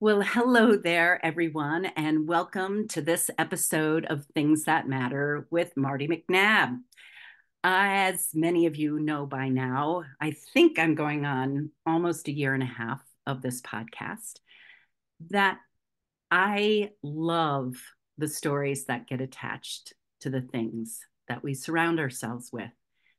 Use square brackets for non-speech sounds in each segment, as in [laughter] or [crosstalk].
Well, hello there, everyone, and welcome to this episode of Things That Matter with Marty McNabb. As many of you know by now, I think I'm going on almost a year and a half of this podcast. That I love the stories that get attached to the things that we surround ourselves with,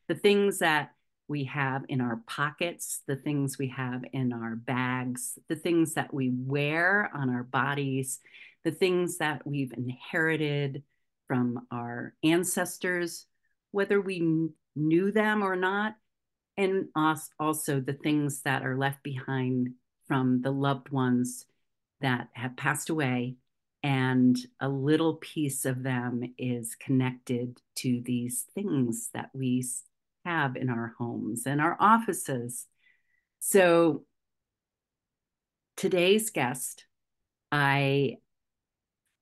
the things that we have in our pockets, the things we have in our bags, the things that we wear on our bodies, the things that we've inherited from our ancestors, whether we knew them or not, and also the things that are left behind from the loved ones that have passed away. And a little piece of them is connected to these things that we have in our homes and our offices. So today's guest, I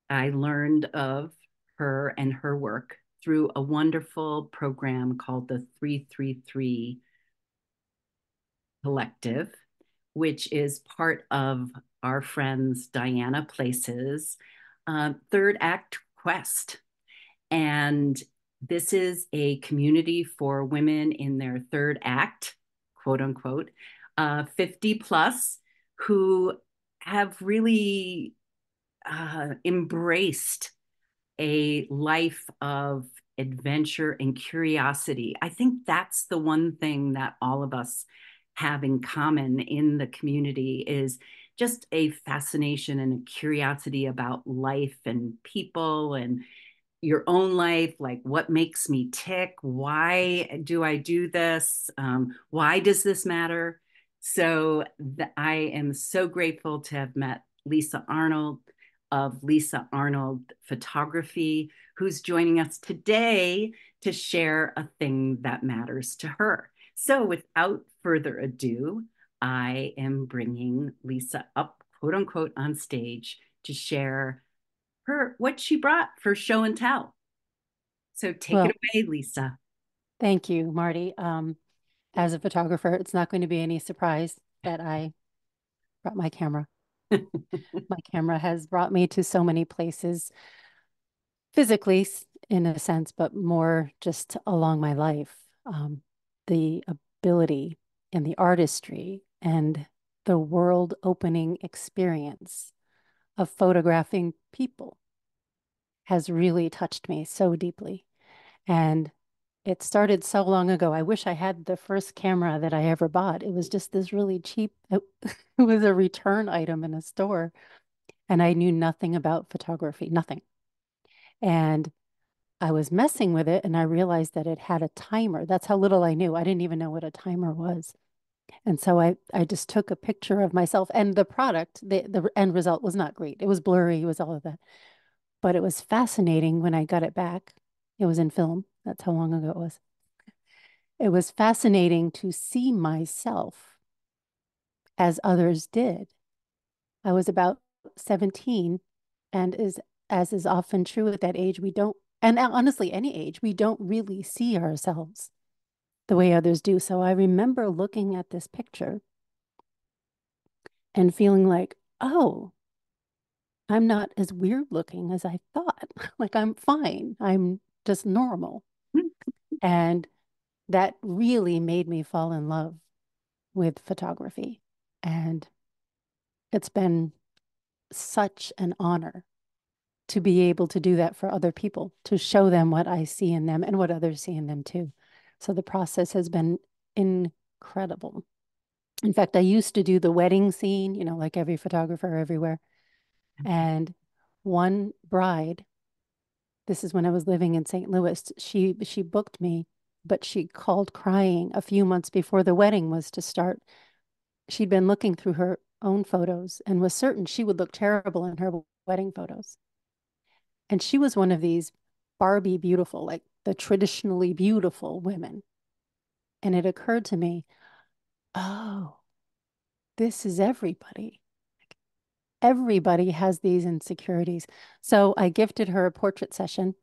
I learned of her and her work through a wonderful program called the 333 Collective, which is part of our friends Diana Place's uh, third act quest. And this is a community for women in their third act, quote unquote, uh, 50 plus, who have really uh, embraced a life of adventure and curiosity. I think that's the one thing that all of us have in common in the community is just a fascination and a curiosity about life and people and your own life like what makes me tick? Why do i do this? Um, why does this matter? So i am so grateful to have met lisa arnold of lisa arnold photography who's joining us today to share a thing that matters to her. So without further ado i am bringing lisa up quote unquote on stage to share her what she brought for show and tell. So take well, it away, Lisa. Thank you, Marty. Um, as a photographer, it's not going to be any surprise that I brought my camera. [laughs] my camera has brought me to so many places physically, in a sense, but more just along my life. Um, the ability and the artistry and the world opening experience of photographing people has really touched me so deeply. And it started so long ago. I wish I had the first camera that I ever bought. It was just this really cheap, [laughs] it, was a return item in a store. And I knew nothing about photography, nothing. And I was messing with it and I realized that it had a timer. That's how little I knew. I didn't even know what a timer was. And so I, I just took a picture of myself and the product, the, the end result was not great. It was blurry, it was all of that. But it was fascinating when I got it back. It was in film. That's how long ago it was. It was fascinating to see myself as others did. I was about 17 and is as is often true at that age, we don't and uh, honestly any age, we don't really see ourselves the way others do. So I remember looking at this picture and feeling like, oh, I'm not as weird looking as I thought. [laughs] like I'm fine. I'm just normal. and that really made me fall in love with photography. And it's been such an honor to be able to do that for other people, to show them what I see in them and what others see in them too. So the process has been incredible. In fact, I used to do the wedding scene, you know, like every photographer everywhere. Mm-hmm. And one bride, this is when I was living in St. Louis, she she booked me, but she called crying a few months before the wedding was to start. She'd been looking through her own photos and was certain she would look terrible in her wedding photos. And she was one of these Barbie beautiful, like the traditionally beautiful women. And it occurred to me, oh, this is everybody. Everybody has these insecurities. So I gifted her a portrait session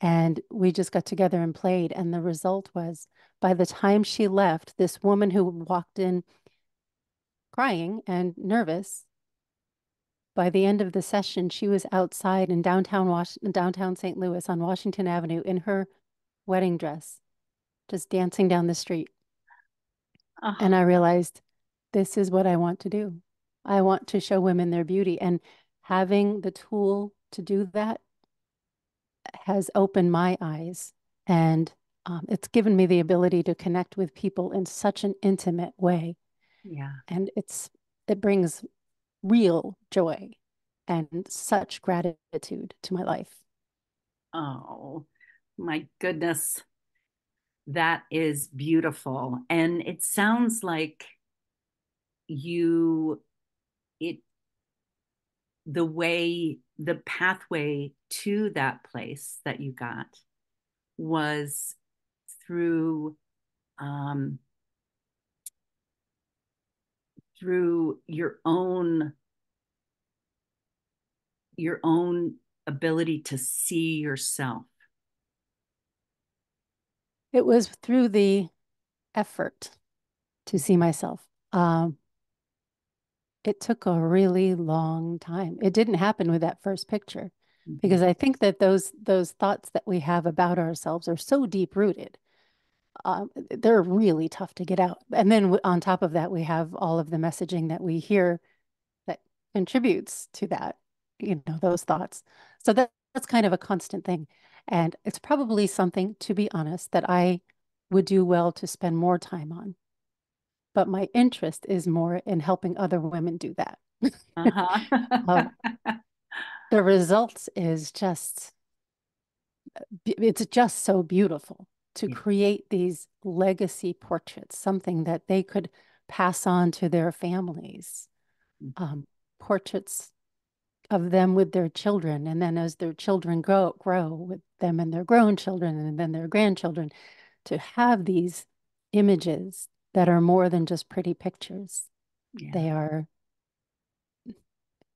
and we just got together and played. And the result was by the time she left, this woman who walked in crying and nervous by the end of the session, she was outside in downtown Was- downtown St. Louis on Washington Avenue in her wedding dress, just dancing down the street. Oh, And I realized this is what I want to do. I want to show women their beauty. And having the tool to do that has opened my eyes. And um, it's given me the ability to connect with people in such an intimate way. yeah. And it's it brings real joy and such gratitude to my life. Oh, my goodness. That is beautiful. And it sounds like you, it, the way, the pathway to that place that you got was through, um, through your own, your own ability to see yourself. It was through the effort to see myself. Um, it took a really long time. It didn't happen with that first picture Mm-hmm. because I think that those those thoughts that we have about ourselves are so deep rooted. Um, they're really tough to get out. And then on top of that, we have all of the messaging that we hear that contributes to that, you know, those thoughts. So that, that's kind of a constant thing. And it's probably something, to be honest, that I would do well to spend more time on. But my interest is more in helping other women do that. Uh-huh. [laughs] The results is just, it's just so beautiful to Yeah. create these legacy portraits, something that they could pass on to their families. Mm. Um, portraits of them with their children, and then as their children grow, grow with them and their grown children, and then their grandchildren, to have these images that are more than just pretty pictures. Yeah. They are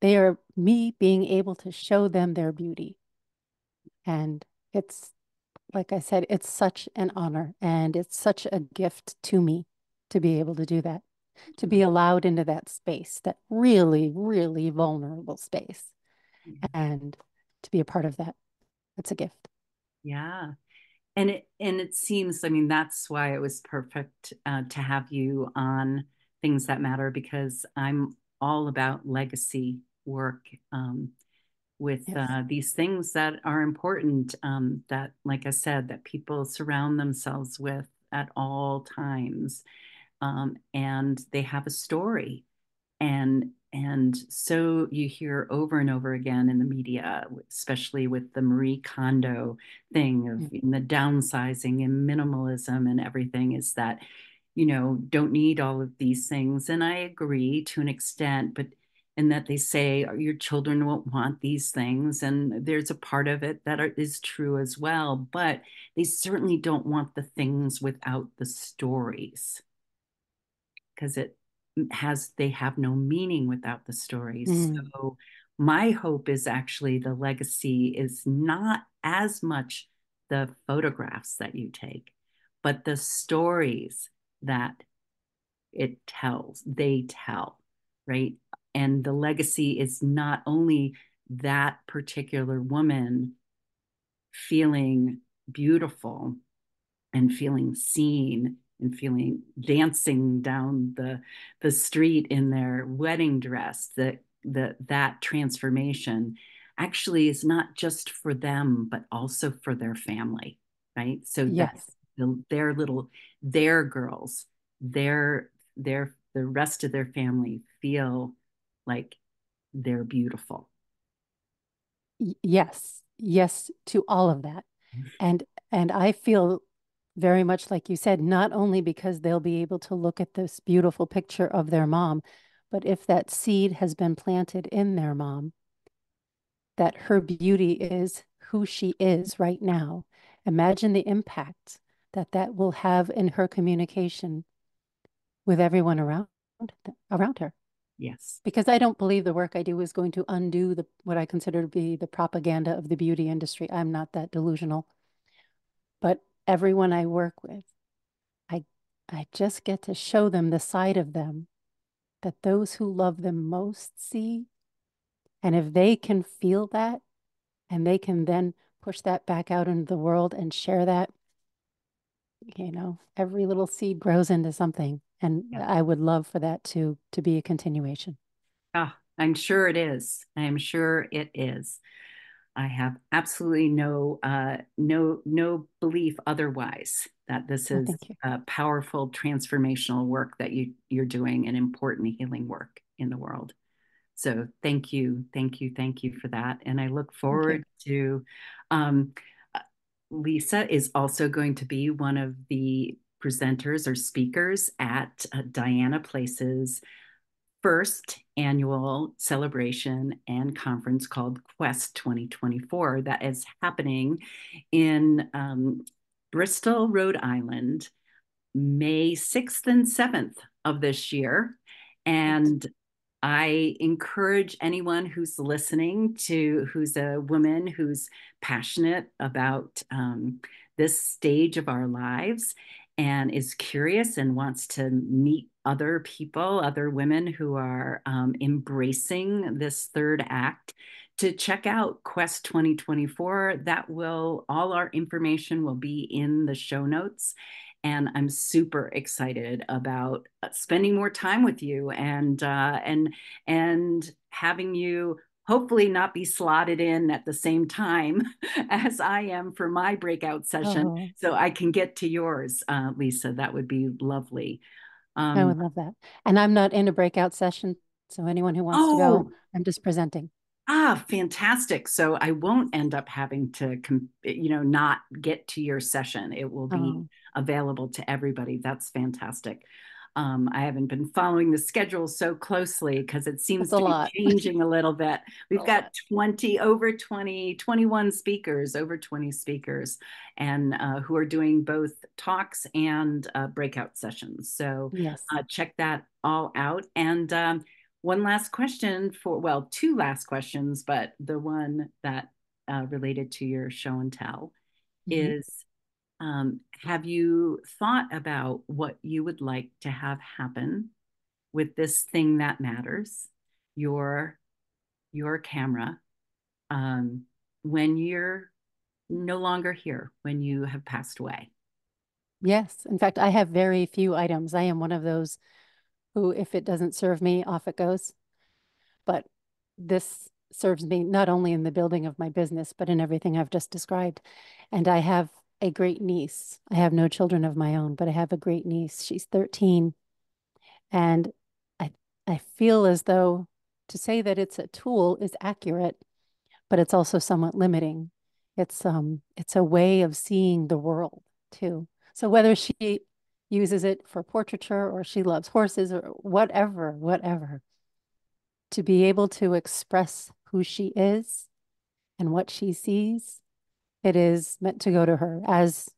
they are me being able to show them their beauty. And it's like I said, it's such an honor and it's such a gift to me to be able to do that, to be allowed into that space, that really, really vulnerable space, Yeah. and to be a part of that. It's a gift. Yeah. And it and it seems, I mean, that's why it was perfect uh, to have you on Things That Matter because I'm all about legacy work um, with Yes. uh, these things that are important. Um, that, like I said, that people surround themselves with at all times, um, and they have a story. And and so you hear over and over again in the media, especially with the Marie Kondo thing of Mm. in the downsizing and minimalism and everything, is that you know don't need all of these things. And I agree to an extent, but and that they say "Oh, your children won't want these things, and there's a part of it that are, is true as well. But they certainly don't want the things without the stories because it has they have no meaning without the stories. Mm. So my hope is actually the legacy is not as much the photographs that you take, but the stories that it tells, they tell, right? And the legacy is not only that particular woman feeling beautiful and feeling seen and feeling dancing down the the street in their wedding dress that that that transformation actually is not just for them but also for their family right so Yes. the, their little their girls their their the rest of their family feel like they're beautiful yes. Yes to all of that. Mm-hmm. And and I feel very much like you said, not only because they'll be able to look at this beautiful picture of their mom, but if that seed has been planted in their mom, that her beauty is who she is right now. Imagine the impact that that will have in her communication with everyone around around her. yes Because I don't believe the work I do is going to undo the what I consider to be the propaganda of the beauty industry. I'm not that delusional. Everyone I work with, I I just get to show them the side of them that those who love them most see And if they can feel that and they can then push that back out into the world and share that, you know, every little seed grows into something. And yeah. I would love for that to to be a continuation. Ah, I'm sure it is. I'm sure it is. I have absolutely no uh, no no belief otherwise that this oh, is oh, a powerful transformational work that you you're doing and important healing work in the world. So thank you, thank you, thank you for that. And I look forward to um, uh, Lisa is also going to be one of the presenters or speakers at uh, Diana Place's first annual celebration and conference called Quest 2024 that is happening in um, Bristol, Rhode Island, May 6th and 7th of this year. And I encourage anyone who's listening to, who's a woman who's passionate about um, this stage of our lives and is curious and wants to meet other people, other women who are um, embracing this third act, to check out Quest 2024. That will, all our information will be in the show notes and I'm super excited about uh, spending more time with you and uh, and and having you hopefully not be slotted in at the same time [laughs] as I am for my breakout session, oh. so I can get to yours, uh, Lisa. That would be lovely. Um, I would love that. And I'm not in a breakout session, so anyone who wants oh, to go, oh. I'm just presenting. Ah, fantastic. So I won't end up having to, you know, not get to your session. It will be oh. available to everybody. That's fantastic. Um, I haven't been following the schedule so closely because it seems That's to be lot. [laughs] changing a little bit. We've got lot. 20, over 20, 21 speakers, over 20 speakers, and uh, who are doing both talks and uh, breakout sessions. So yes. uh, check that all out. And um, one last question for, well, two last questions, but the one that uh, related to your show and tell mm-hmm. is um, have you thought about what you would like to have happen with this thing that matters, your your camera, um, when you're no longer here, when you have passed away? Yes. In fact, I have very few items. I am one of those who, if it doesn't serve me, off it goes. But this serves me not only in the building of my business, but in everything I've just described. And I have a great niece. I have no children of my own, but I have a great niece. She's 13. And I I feel as though to say that it's a tool is accurate, but it's also somewhat limiting. It's um it's a way of seeing the world too. So whether she uses it for portraiture or she loves horses or whatever, whatever. To be able to express who she is and what she sees, it is meant to go to her, as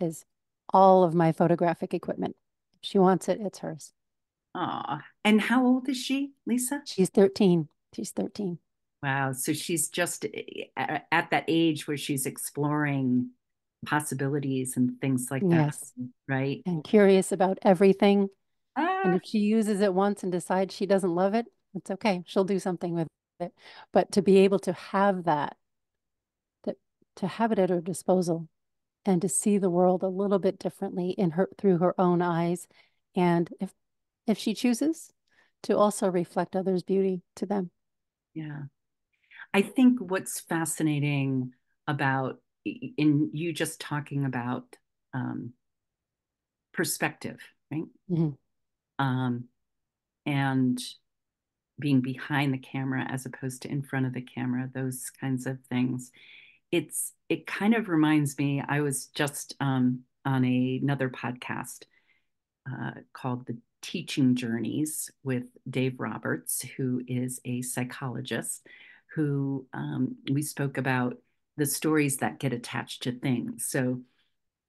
is all of my photographic equipment. If she wants it, it's hers. Ah, and how old is she, Lisa? She's 13. She's 13. Wow. So she's just eh, at that age where she's exploring possibilities and things like that. Yes. Right. And curious about everything. Ah. And if she uses it once and decides she doesn't love it, it's okay. She'll do something with it. But to be able to have that, that to have it at her disposal and to see the world a little bit differently in her through her own eyes. And if if she chooses to also reflect others' beauty to them. Yeah. I think what's fascinating about in you just talking about um, perspective, right? Mm-hmm. Um, and being behind the camera as opposed to in front of the camera, those kinds of things. It's it kind of reminds me. I was just um, on a, another podcast uh, called the Teaching Journeys with Dave Roberts, who is a psychologist. Who um, we spoke about the stories that get attached to things. So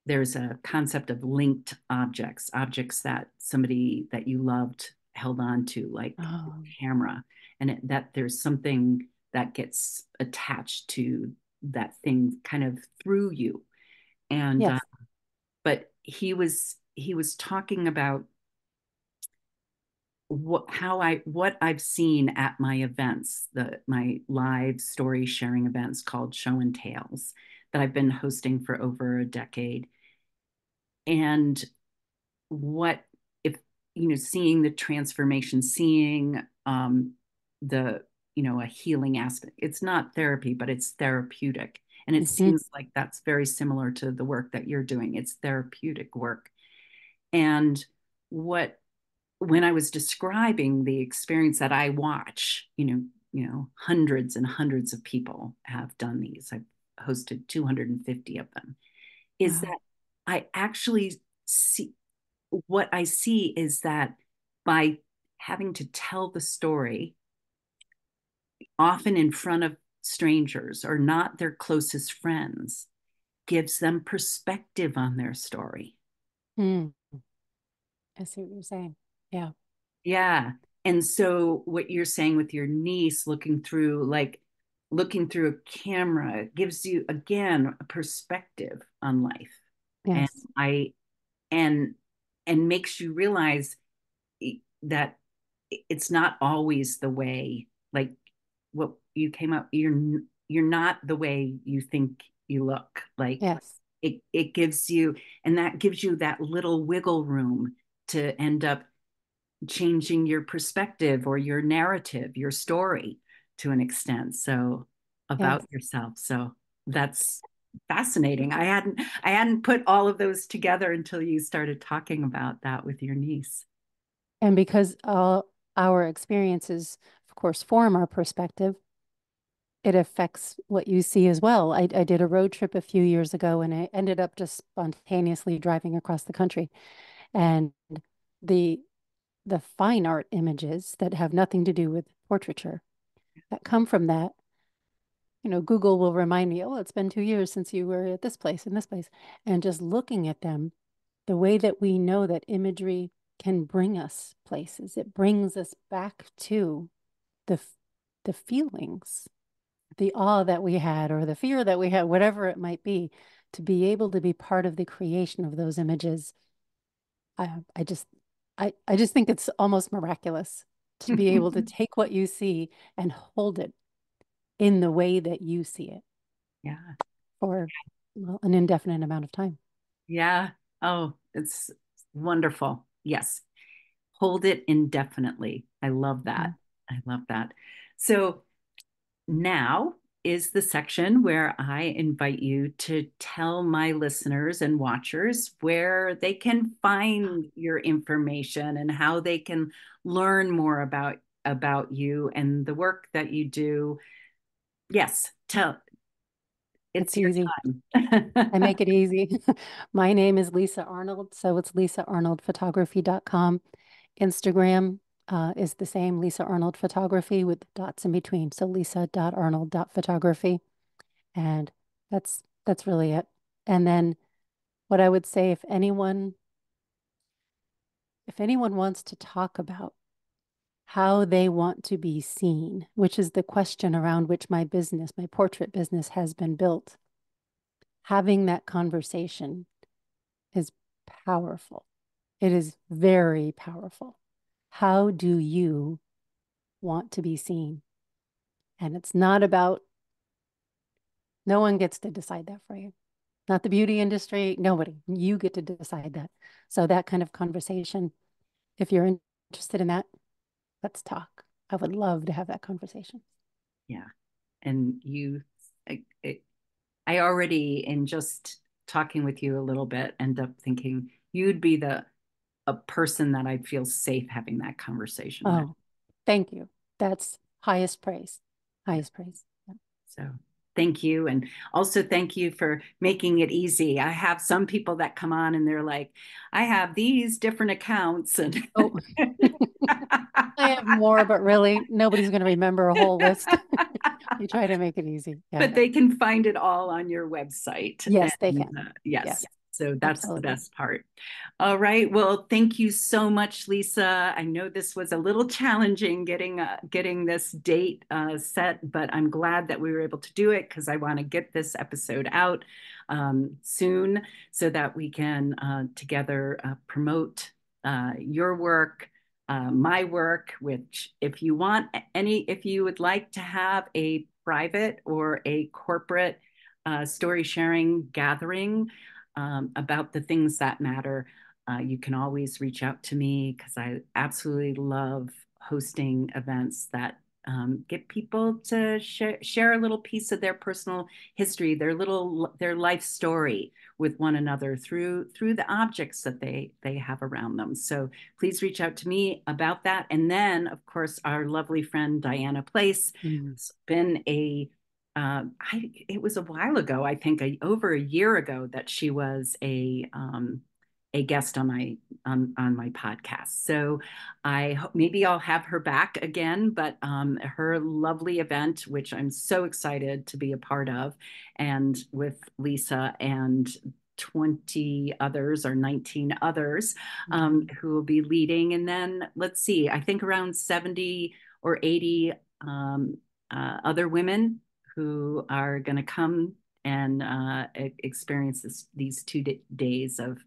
there's a concept of linked objects, objects that somebody that you loved held on to, like oh. camera, and it, that there's something that gets attached to that thing kind of through you. And yes. uh, but he was he was talking about what how I what I've seen at my events, the my live story sharing events called Show and Tales that I've been hosting for over a decade. And what if you know seeing the transformation, seeing um, the you know a healing aspect. It's not therapy, but it's therapeutic. And it mm-hmm. seems like that's very similar to the work that you're doing. It's therapeutic work. And what when I was describing the experience that I watch, you know, you know, hundreds and hundreds of people have done these. I've hosted 250 of them. Is wow. that I actually see what I see is that by having to tell the story, often in front of strangers or not their closest friends, gives them perspective on their story. Mm. I see what you're saying. Yeah. Yeah. And so what you're saying with your niece looking through like looking through a camera gives you again a perspective on life. Yes. And I and and makes you realize that it's not always the way like what you came up you're you're not the way you think you look like yes it it gives you and that gives you that little wiggle room to end up changing your perspective or your narrative, your story to an extent. So about yes. yourself. So that's fascinating. I hadn't I hadn't put all of those together until you started talking about that with your niece. And because all our experiences, course, form our perspective, it affects what you see as well. I, I did a road trip a few years ago and I ended up just spontaneously driving across the country. And the the fine art images that have nothing to do with portraiture that come from that you know google will remind me oh it's been two years since you were at this place and this place and just looking at them the way that we know that imagery can bring us places it brings us back to the the feelings the awe that we had or the fear that we had whatever it might be to be able to be part of the creation of those images i i just I, I just think it's almost miraculous to be able to [laughs] take what you see and hold it in the way that you see it. Yeah. For well, an indefinite amount of time. Yeah. Oh, it's wonderful. Yes. Hold it indefinitely. I love that. I love that. So now is the section where I invite you to tell my listeners and watchers where they can find your information and how they can learn more about about you and the work that you do. Yes, tell it's, it's easy. I make it [laughs] easy. [laughs] my name is Lisa Arnold, so it's lisaarnoldphotography.com. Instagram, uh, is the same Lisa Arnold photography with dots in between. So lisa.arnold.photography. And that's that's really it. And then what I would say if anyone if anyone wants to talk about how they want to be seen, which is the question around which my business, my portrait business has been built, having that conversation is powerful. It is very powerful. How do you want to be seen? And it's not about, no one gets to decide that for you. Not the beauty industry, nobody. You get to decide that. So, that kind of conversation, if you're interested in that, let's talk. I would love to have that conversation. Yeah. And you, I, I already, in just talking with you a little bit, end up thinking you'd be the a person that I feel safe having that conversation oh, with. Thank you. That's highest praise. Highest praise. Yeah. So thank you. And also thank you for making it easy. I have some people that come on and they're like, I have these different accounts and oh. [laughs] I have more, but really nobody's going to remember a whole list. [laughs] you try to make it easy. Yeah. But they can find it all on your website. Yes, and, they can. Uh, yes. yes. So that's Absolutely. the best part. All right. Well, thank you so much, Lisa. I know this was a little challenging getting uh, getting this date uh, set, but I'm glad that we were able to do it because I want to get this episode out um, soon so that we can uh, together uh, promote uh, your work uh, my work, which if you want any, if you would like to have a private or a corporate uh, story sharing gathering um, about the things that matter, uh, you can always reach out to me because I absolutely love hosting events that um, get people to share, share a little piece of their personal history, their little their life story with one another through through the objects that they they have around them. So please reach out to me about that. And then, of course, our lovely friend Diana Place mm. has been a uh, I, it was a while ago, I think, a, over a year ago, that she was a um, a guest on my on, on my podcast. So I hope maybe I'll have her back again, but um, her lovely event, which I'm so excited to be a part of, and with Lisa and 20 others or 19 others um, mm-hmm. who will be leading. And then let's see, I think around 70 or 80 um, uh, other women who are going to come and uh, experience this, these two days of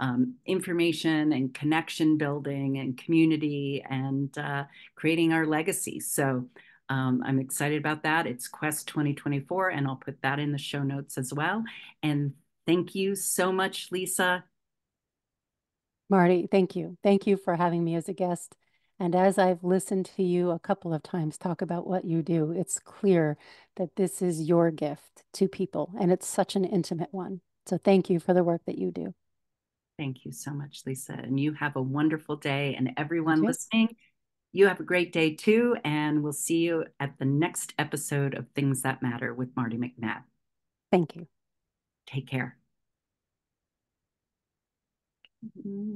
um, information and connection building and community and uh, creating our legacy. So um, I'm excited about that. It's Quest 2024, and I'll put that in the show notes as well. And thank you so much, Lisa. Marty, thank you. Thank you for having me as a guest. And as I've listened to you a couple of times talk about what you do, it's clear that this is your gift to people, and it's such an intimate one. So thank you for the work that you do. Thank you so much, Lisa. And you have a wonderful day. And everyone listening, you have a great day too. And we'll see you at the next episode of Things That Matter with Marty McNabb. Thank you. Take care. Mm -hmm.